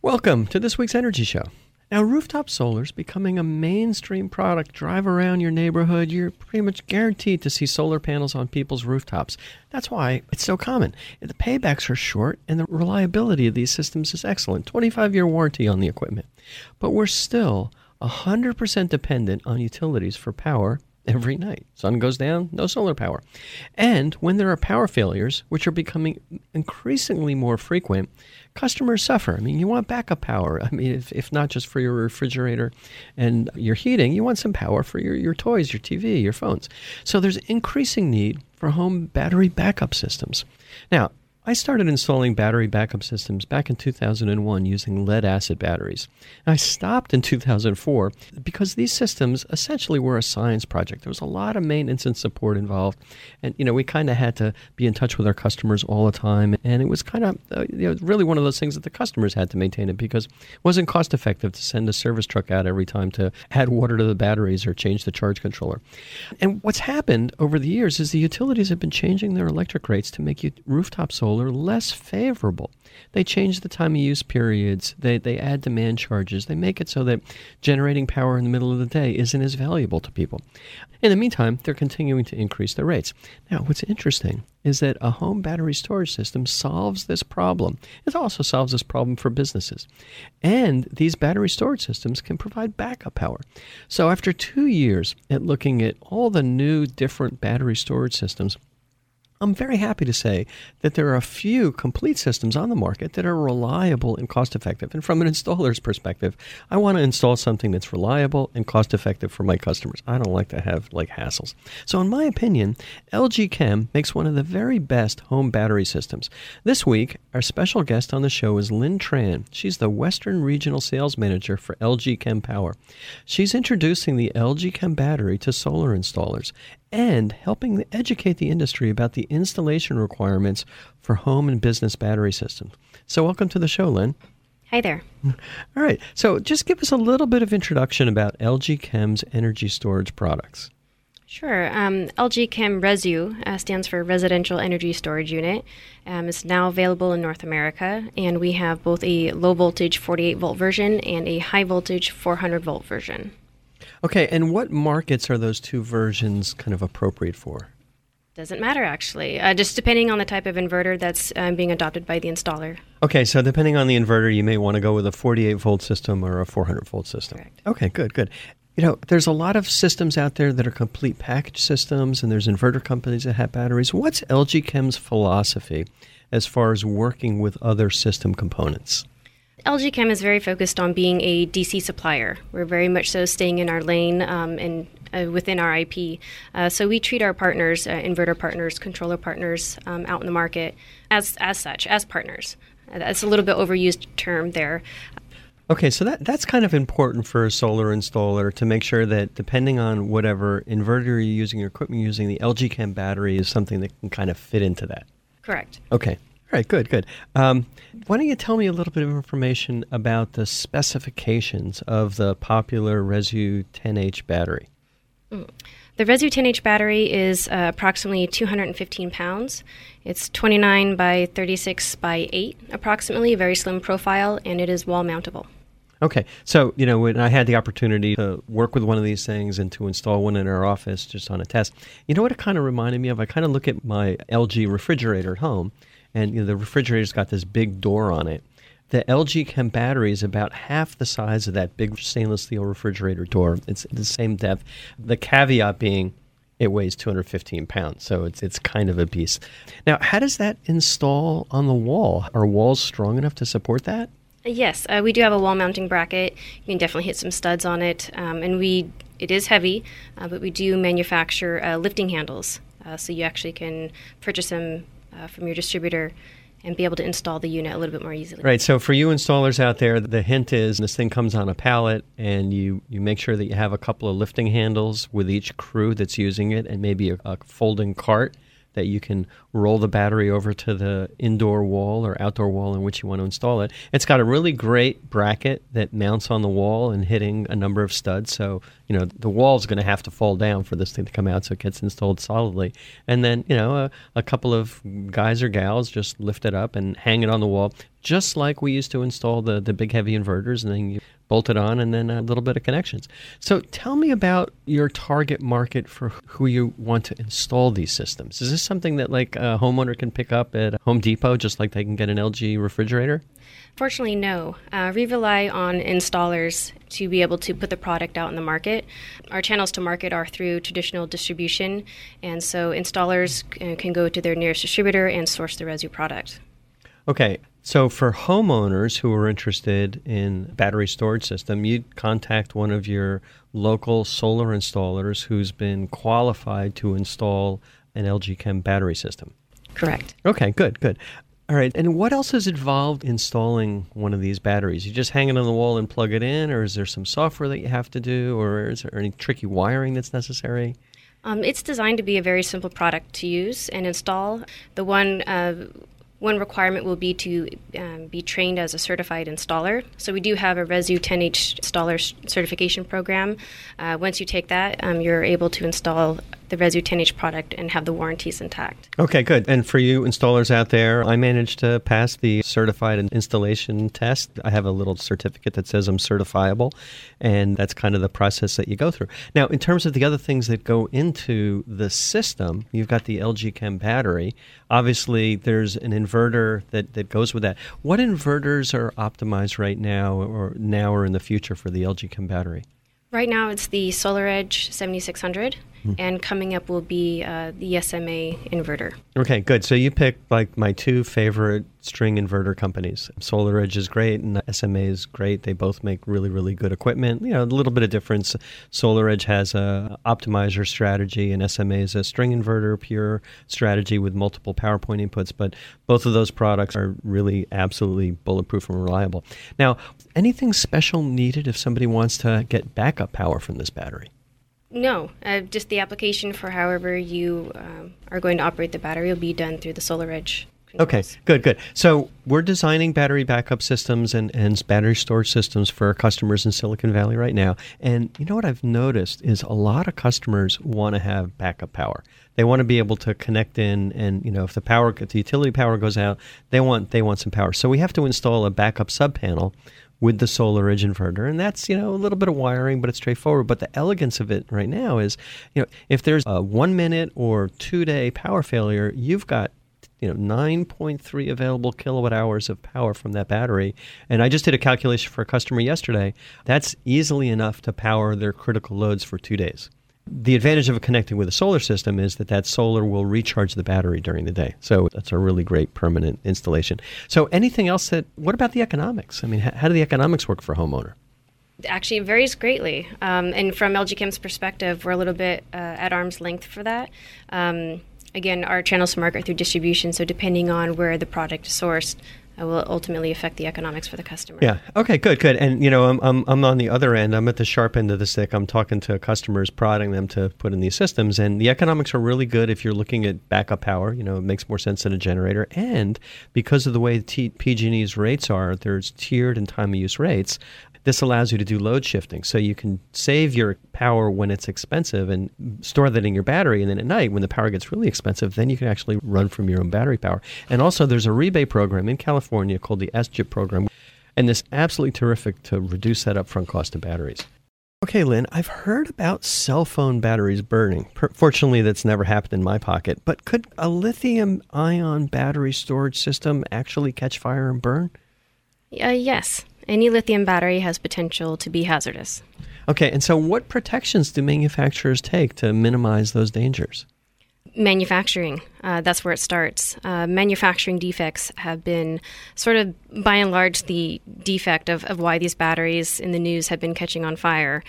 Welcome to this week's Energy Show. Now, rooftop solar is becoming a mainstream product. Drive around your neighborhood, you're pretty much guaranteed to see solar panels on people's rooftops. That's why it's so common. The paybacks are short, and the reliability of these systems is excellent 25 year warranty on the equipment. But we're still 100% dependent on utilities for power every night. Sun goes down, no solar power. And when there are power failures, which are becoming increasingly more frequent, customers suffer. I mean, you want backup power. I mean, if, if not just for your refrigerator and your heating, you want some power for your, your toys, your TV, your phones. So there's increasing need for home battery backup systems. Now, I started installing battery backup systems back in 2001 using lead acid batteries. I stopped in 2004 because these systems essentially were a science project. There was a lot of maintenance and support involved, and you know we kind of had to be in touch with our customers all the time, and it was kind of uh, you know, really one of those things that the customers had to maintain it because it wasn't cost effective to send a service truck out every time to add water to the batteries or change the charge controller. And what's happened over the years is the utilities have been changing their electric rates to make you rooftop solar solar less favorable. They change the time of use periods, they, they add demand charges, they make it so that generating power in the middle of the day isn't as valuable to people. In the meantime, they're continuing to increase their rates. Now, what's interesting is that a home battery storage system solves this problem. It also solves this problem for businesses. And these battery storage systems can provide backup power. So, after two years at looking at all the new different battery storage systems, I'm very happy to say that there are a few complete systems on the market that are reliable and cost effective. And from an installer's perspective, I want to install something that's reliable and cost effective for my customers. I don't like to have like hassles. So, in my opinion, LG Chem makes one of the very best home battery systems. This week, our special guest on the show is Linh Tran. She's the Western Regional Sales Manager for LG Chem Power. She's introducing the LG Chem battery to solar installers and helping educate the industry about the installation requirements for home and business battery systems. So, welcome to the show, Linh. Hi there. All right. So, just give us a little bit of introduction about LG Chem's energy storage products. Sure. Um, LG Chem Resu uh, stands for Residential Energy Storage Unit. Um, it's now available in North America, and we have both a low voltage 48 volt version and a high voltage 400 volt version. Okay, and what markets are those two versions kind of appropriate for? Doesn't matter actually, uh, just depending on the type of inverter that's um, being adopted by the installer. Okay, so depending on the inverter, you may want to go with a 48 volt system or a 400 volt system. Correct. Okay, good, good. You know, there's a lot of systems out there that are complete package systems, and there's inverter companies that have batteries. What's LG Chem's philosophy as far as working with other system components? LG Chem is very focused on being a DC supplier. We're very much so staying in our lane um, and uh, within our IP. Uh, so we treat our partners, uh, inverter partners, controller partners um, out in the market as as such, as partners. Uh, that's a little bit overused term there. Okay, so that that's kind of important for a solar installer to make sure that depending on whatever inverter you're using or equipment you're using, the LG Chem battery is something that can kind of fit into that. Correct. Okay. All right, good, good. Um, why don't you tell me a little bit of information about the specifications of the popular Resu 10H battery? Mm. The Resu 10H battery is uh, approximately 215 pounds. It's 29 by 36 by 8, approximately, very slim profile, and it is wall mountable. Okay, so you know when I had the opportunity to work with one of these things and to install one in our office just on a test, you know what it kind of reminded me of? I kind of look at my LG refrigerator at home, and you know, the refrigerator's got this big door on it. The LG Chem battery is about half the size of that big stainless steel refrigerator door. It's the same depth. The caveat being it weighs 215 pounds, so it's it's kind of a beast. Now, how does that install on the wall? Are walls strong enough to support that? Yes, uh, we do have a wall mounting bracket. You can definitely hit some studs on it, um, and we it is heavy, uh, but we do manufacture uh, lifting handles, uh, so you actually can purchase them uh, from your distributor and be able to install the unit a little bit more easily. Right. So for you installers out there, the hint is this thing comes on a pallet, and you you make sure that you have a couple of lifting handles with each crew that's using it, and maybe a, a folding cart that you can roll the battery over to the indoor wall or outdoor wall in which you want to install it. It's got a really great bracket that mounts on the wall and hitting a number of studs. So, you know, the wall's going to have to fall down for this thing to come out so it gets installed solidly. And then, you know, a, a couple of guys or gals just lift it up and hang it on the wall just like we used to install the, the big heavy inverters and then you bolt it on and then a little bit of connections. So tell me about your target market for who you want to install these systems. Is this something that like a homeowner can pick up at Home Depot just like they can get an LG refrigerator? Fortunately, no. Uh, we rely on installers to be able to put the product out in the market. Our channels to market are through traditional distribution, and so installers uh, can go to their nearest distributor and source the Resu product. Okay, so for homeowners who are interested in battery storage system, you'd contact one of your local solar installers who's been qualified to install an LG Chem battery system. Correct. Okay, good, good. All right. And what else is involved installing one of these batteries? You just hang it on the wall and plug it in, or is there some software that you have to do, or is there any tricky wiring that's necessary? Um, it's designed to be a very simple product to use and install. The one uh, one requirement will be to um, be trained as a certified installer. So we do have a Resu 10H installer certification program. Uh, once you take that, um, you're able to install the Resu 10H product and have the warranties intact. Okay, good. And for you installers out there, I managed to pass the certified installation test. I have a little certificate that says I'm certifiable, and that's kind of the process that you go through. Now, in terms of the other things that go into the system, you've got the LG Chem battery. Obviously, there's an inverter that, that goes with that. What inverters are optimized right now or now or in the future for the LG Chem battery? Right now, it's the SolarEdge 7600. Mm-hmm. And coming up will be uh, the SMA inverter. Okay, good. So you picked like my two favorite string inverter companies. SolarEdge is great and SMA is great. They both make really, really good equipment. You know, a little bit of difference. SolarEdge has a optimizer strategy and SMA is a string inverter pure strategy with multiple power point inputs. But both of those products are really absolutely bulletproof and reliable. Now, anything special needed if somebody wants to get backup power from this battery? No, uh, just the application for however you um, are going to operate the battery will be done through the SolarEdge. Okay, good, good. So we're designing battery backup systems and, and battery storage systems for our customers in Silicon Valley right now. And you know what I've noticed is a lot of customers want to have backup power. They want to be able to connect in, and you know, if the power, if the utility power goes out, they want they want some power. So we have to install a backup sub panel with the SolarEdge inverter. And that's, you know, a little bit of wiring, but it's straightforward. But the elegance of it right now is, you know, if there's a one minute or two day power failure, you've got you know 9.3 available kilowatt hours of power from that battery and i just did a calculation for a customer yesterday that's easily enough to power their critical loads for two days the advantage of connecting with a solar system is that that solar will recharge the battery during the day. So that's a really great permanent installation. So anything else that, what about the economics? I mean, how do the economics work for a homeowner? Actually, it varies greatly. Um, and from LG Chem's perspective, we're a little bit uh, at arm's length for that. Um, again, our channels to market through distribution, so depending on where the product is sourced, will ultimately affect the economics for the customer. Yeah. Okay. Good. Good. And you know, I'm, I'm I'm on the other end. I'm at the sharp end of the stick. I'm talking to customers, prodding them to put in these systems, and the economics are really good if you're looking at backup power. You know, it makes more sense than a generator, and because of the way T- PG&E's rates are, there's tiered and time of use rates. This allows you to do load shifting. So you can save your power when it's expensive and store that in your battery. And then at night, when the power gets really expensive, then you can actually run from your own battery power. And also, there's a rebate program in California called the SGIP program. And this absolutely terrific to reduce that upfront cost of batteries. Okay, Linh, I've heard about cell phone batteries burning. Fortunately, that's never happened in my pocket. But could a lithium ion battery storage system actually catch fire and burn? Uh, yes any lithium battery has potential to be hazardous. Okay, and so what protections do manufacturers take to minimize those dangers? Manufacturing, uh, that's where it starts. Uh, manufacturing defects have been sort of, by and large, the defect of, of why these batteries in the news have been catching on fire.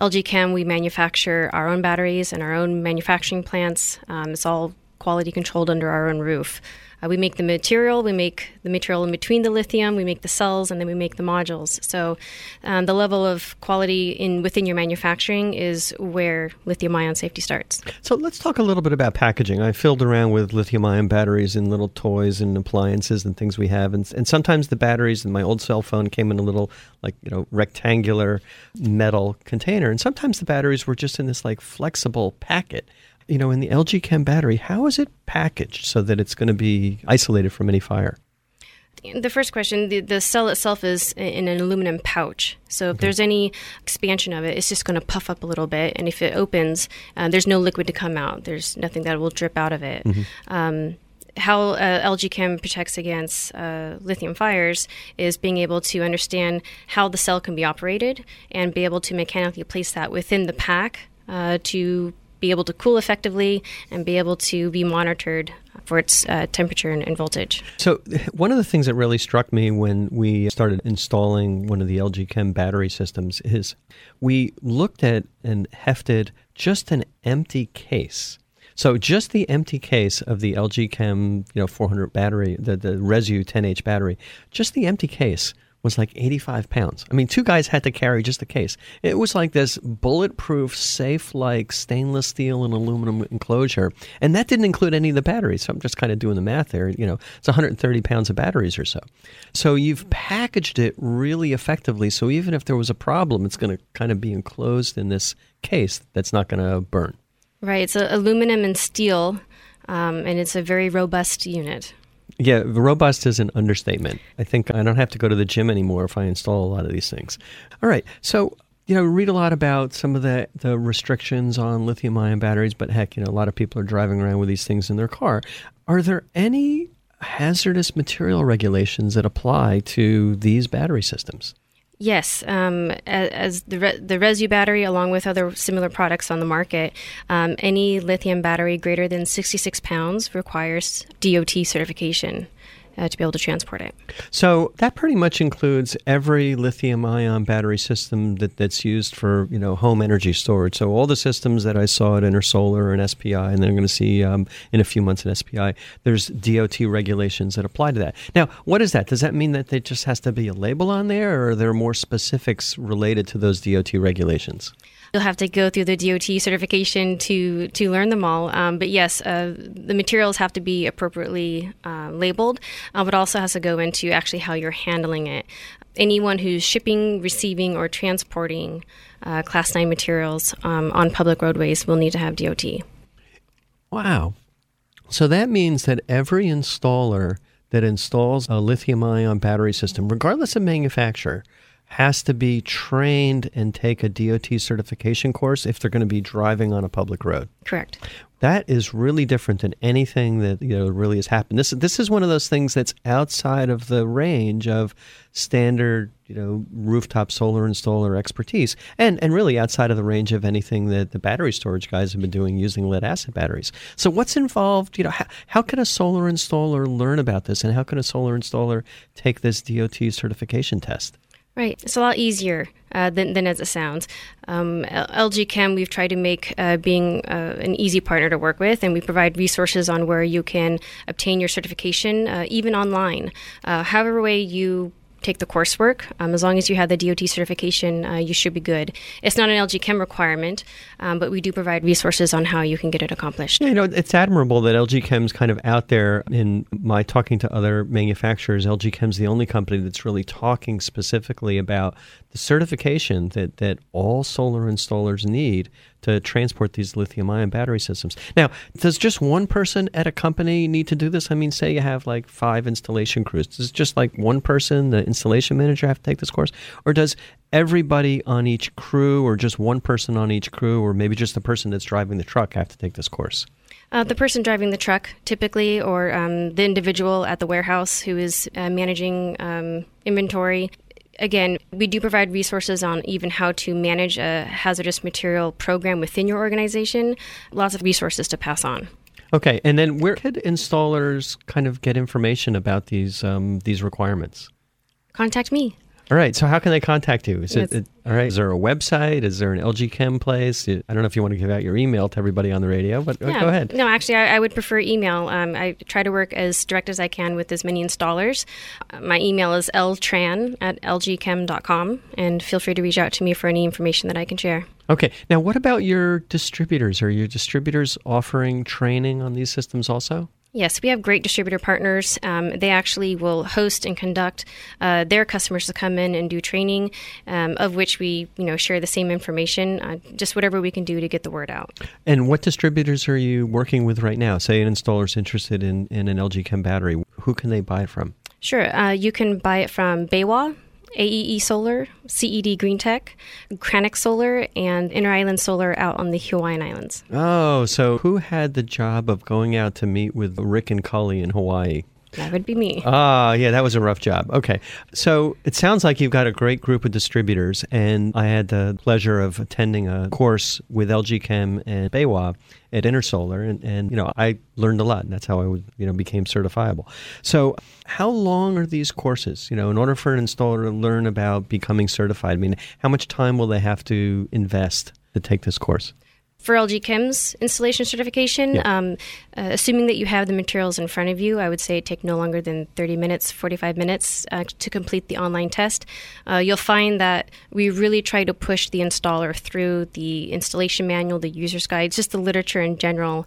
LG Chem, we manufacture our own batteries and our own manufacturing plants. Um, it's all quality controlled under our own roof. Uh, we make the material, we make the material in between the lithium, we make the cells, and then we make the modules. So um, the level of quality in within your manufacturing is where lithium ion safety starts. So let's talk a little bit about packaging. I filled around with lithium ion batteries in little toys and appliances and things we have, and, and sometimes the batteries in my old cell phone came in a little like you know rectangular metal container, and sometimes the batteries were just in this like flexible packet you know, in the LG Chem battery, how is it packaged so that it's going to be isolated from any fire? The first question the, the cell itself is in an aluminum pouch. So if okay. there's any expansion of it, it's just going to puff up a little bit. And if it opens, uh, there's no liquid to come out. There's nothing that will drip out of it. Mm-hmm. Um, how uh, LG Chem protects against uh, lithium fires is being able to understand how the cell can be operated and be able to mechanically place that within the pack uh, to be able to cool effectively and be able to be monitored for its uh, temperature and, and, voltage. So, one of the things that really struck me when we started installing one of the LG Chem battery systems is we looked at and hefted just an empty case so just the empty case of the LG Chem, you know, 400 battery, the the Resu 10H battery, just the empty case was like 85 pounds. I mean, two guys had to carry just the case. It was like this bulletproof, safe like stainless steel and aluminum enclosure. And that didn't include any of the batteries. So I'm just kind of doing the math there. You know, it's 130 pounds of batteries or so. So you've packaged it really effectively. So even if there was a problem, it's going to kind of be enclosed in this case that's not going to burn. Right. It's aluminum and steel, um, and it's a very robust unit. Yeah, robust is an understatement. I think I don't have to go to the gym anymore if I install a lot of these things. All right. So, you know, read a lot about some of the, the restrictions on lithium ion batteries, but heck, you know, a lot of people are driving around with these things in their car. Are there any hazardous material regulations that apply to these battery systems? Yes, um, as the re- the Resu battery, along with other similar products on the market, um, any lithium battery greater than 66 pounds requires DOT certification uh, to be able to transport it. So that pretty much includes every lithium-ion battery system that, that's used for you know home energy storage. So all the systems that I saw at Intersolar and SPI, and then I'm going to see um, in a few months at SPI, there's DOT regulations that apply to that. Now, what is that? Does that mean that there just has to be a label on there, or are there more specifics related to those DOT regulations? You'll have to go through the DOT certification to to learn them all. Um, but yes, uh, the materials have to be appropriately uh, labeled, uh, but also has to go into actually how you're handling it. Anyone who's shipping, receiving, or transporting uh, Class 9 materials um, on public roadways will need to have DOT. Wow. So that means that every installer that installs a lithium ion battery system, regardless of manufacturer, has to be trained and take a DOT certification course if they're going to be driving on a public road. Correct. That is really different than anything that you know really has happened. This this is one of those things that's outside of the range of standard you know rooftop solar installer expertise, and and really outside of the range of anything that the battery storage guys have been doing using lead acid batteries. So what's involved? You know, how, how can a solar installer learn about this, and how can a solar installer take this DOT certification test? Right. It's a lot easier uh, than, than as it sounds. Um, LG Chem, we've tried to make uh, being uh, an easy partner to work with, and we provide resources on where you can obtain your certification, uh, even online. Uh, however, way you take the coursework. Um, as long as you have the DOT certification, uh, you should be good. It's not an LG Chem requirement, um, but we do provide resources on how you can get it accomplished. Yeah, you know, it's admirable that LG Chem's kind of out there. In my talking to other manufacturers, LG Chem's the only company that's really talking specifically about the certification that, that all solar installers need to transport these lithium ion battery systems. Now, does just one person at a company need to do this? I mean, say you have like five installation crews. Does just like one person, the installation manager, have to take this course? Or does everybody on each crew, or just one person on each crew, or maybe just the person that's driving the truck have to take this course? Uh, the person driving the truck, typically, or um, the individual at the warehouse who is uh, managing um, inventory again, we do provide resources on even how to manage a hazardous material program within your organization. Lots of resources to pass on. Okay, and then where could installers kind of get information about these um, these requirements? Contact me. All right. So how can they contact you? Is it, it, all right? Is there a website? Is there an LG Chem place? I don't know if you want to give out your email to everybody on the radio, but yeah. go ahead. No, actually, I, I would prefer email. Um, I try to work as direct as I can with as many installers. Uh, my email is ltran at lgchem.com, and feel free to reach out to me for any information that I can share. Okay. Now, what about your distributors? Are your distributors offering training on these systems also? Yes, we have great distributor partners. Um, they actually will host and conduct uh, their customers to come in and do training, um, of which we, you know, share the same information. Uh, just whatever we can do to get the word out. And what distributors are you working with right now? Say an installer's interested in, in an LG Chem battery, who can they buy it from? Sure. Uh, you can buy it from BayWa, AEE Solar, CED Green Tech, Krannich Solar, and Inter Island Solar out on the Hawaiian Islands. Oh, so who had the job of going out to meet with Rick and Cully in Hawaii? That would be me. Ah, yeah, that was a rough job. Okay. So it sounds like you've got a great group of distributors, and I had the pleasure of attending a course with LG Chem and BayWa at Intersolar, and, and you know, I learned a lot, and that's how I you know became certifiable. So how long are these courses? You know, in order for an installer to learn about becoming certified, I mean, how much time will they have to invest to take this course? For LG Chem's installation certification, yeah. um, uh, assuming that you have the materials in front of you, I would say it take no longer than 30 minutes, 45 minutes uh, to complete the online test. Uh, you'll find that we really try to push the installer through the installation manual, the user's guide, just the literature in general.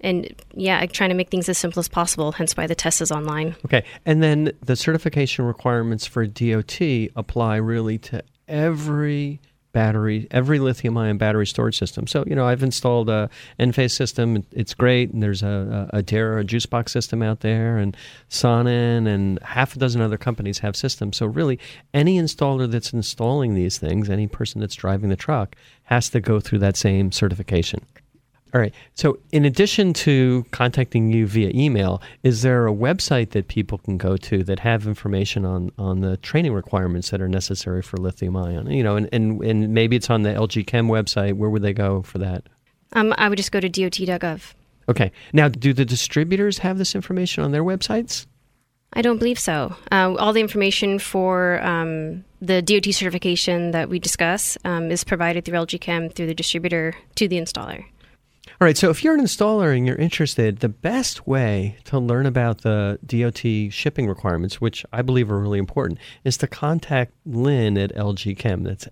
And yeah, trying to make things as simple as possible, hence why the test is online. Okay. And then the certification requirements for DOT apply really to every battery, every lithium ion battery storage system. So, you know, I've installed a Enphase system. It's great. And there's a, a, a Dara, a juice box system out there, and Sonnen, and half a dozen other companies have systems. So, really, any installer that's installing these things, any person that's driving the truck, has to go through that same certification. All right. So, in addition to contacting you via email, is there a website that people can go to that have information on, on the training requirements that are necessary for lithium ion? You know, and, and, and maybe it's on the LG Chem website. Where would they go for that? Um, I would just go to dot.gov. Okay. Now, do the distributors have this information on their websites? I don't believe so. Uh, all the information for um, the DOT certification that we discuss um, is provided through LG Chem through the distributor to the installer. All right, so if you're an installer and you're interested, the best way to learn about the DOT shipping requirements, which I believe are really important, is to contact Linh at LG Chem. That's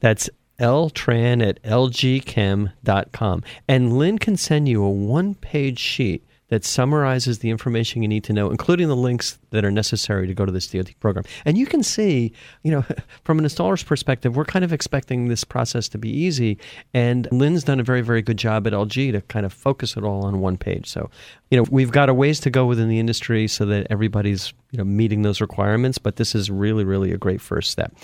that's ltran at lgchem.com. And Linh can send you a one page sheet that summarizes the information you need to know, including the links that are necessary to go to this DOT program. And you can see, you know, from an installer's perspective, we're kind of expecting this process to be easy. And Linh's done a very, very good job at LG to kind of focus it all on one page. So, you know, we've got a ways to go within the industry so that everybody's, you know, meeting those requirements, but this is really, really a great first step.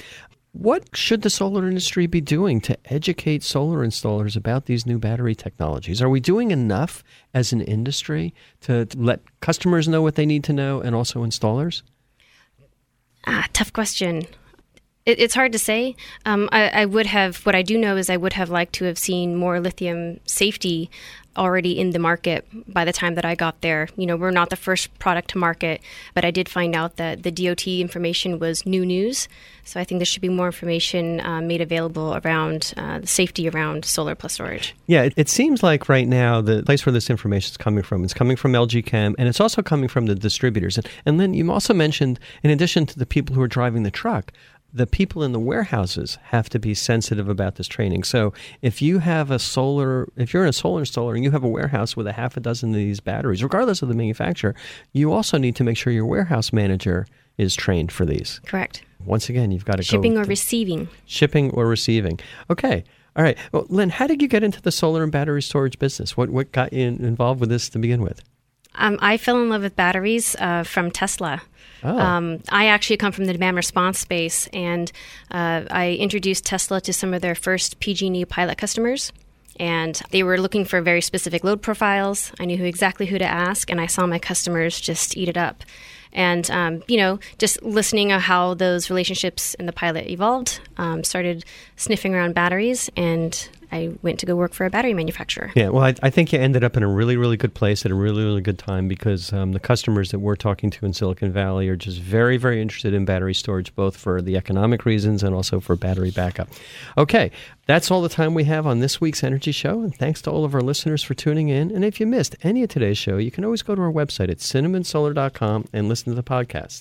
What should the solar industry be doing to educate solar installers about these new battery technologies? Are we doing enough as an industry to, let customers know what they need to know and also installers? Ah, tough question. It, it's hard to say. Um, I, I, would have, what I do know is I would have liked to have seen more lithium safety already in the market by the time that I got there. You know, we're not the first product to market, but I did find out that the DOT information was new news. So I think there should be more information uh, made available around uh, the safety around solar plus storage. Yeah, it, it, seems like right now the place where this information is coming from, it's coming from LG Chem, and it's also coming from the distributors. And, and then you also mentioned, in addition to the people who are driving the truck, the people in the warehouses have to be sensitive about this training. So if you have a solar, if you're in a solar installer and you have a warehouse with a half a dozen of these batteries, regardless of the manufacturer, you also need to make sure your warehouse manager is trained for these. Correct. Once again, you've got to shipping go or receiving. Shipping or receiving. Okay. All right. Well, Linh, how did you get into the solar and battery storage business? What what got you involved with this to begin with? Um, I fell in love with batteries uh, from Tesla. Oh. Um, I actually come from the demand response space, and uh, I introduced Tesla to some of their first PG&E pilot customers. And they were looking for very specific load profiles. I knew who exactly who to ask, and I saw my customers just eat it up. And um, you know, just listening of how those relationships in the pilot evolved, um, started sniffing around batteries, and I went to go work for a battery manufacturer. Yeah, well, I, I, think you ended up in a really, really good place at a really, really good time because um, the customers that we're talking to in Silicon Valley are just very, very interested in battery storage, both for the economic reasons and also for battery backup. Okay, that's all the time we have on this week's Energy Show. And thanks to all of our listeners for tuning in. And if you missed any of today's show, you can always go to our website at cinnamonsolar.com and listen to the podcast.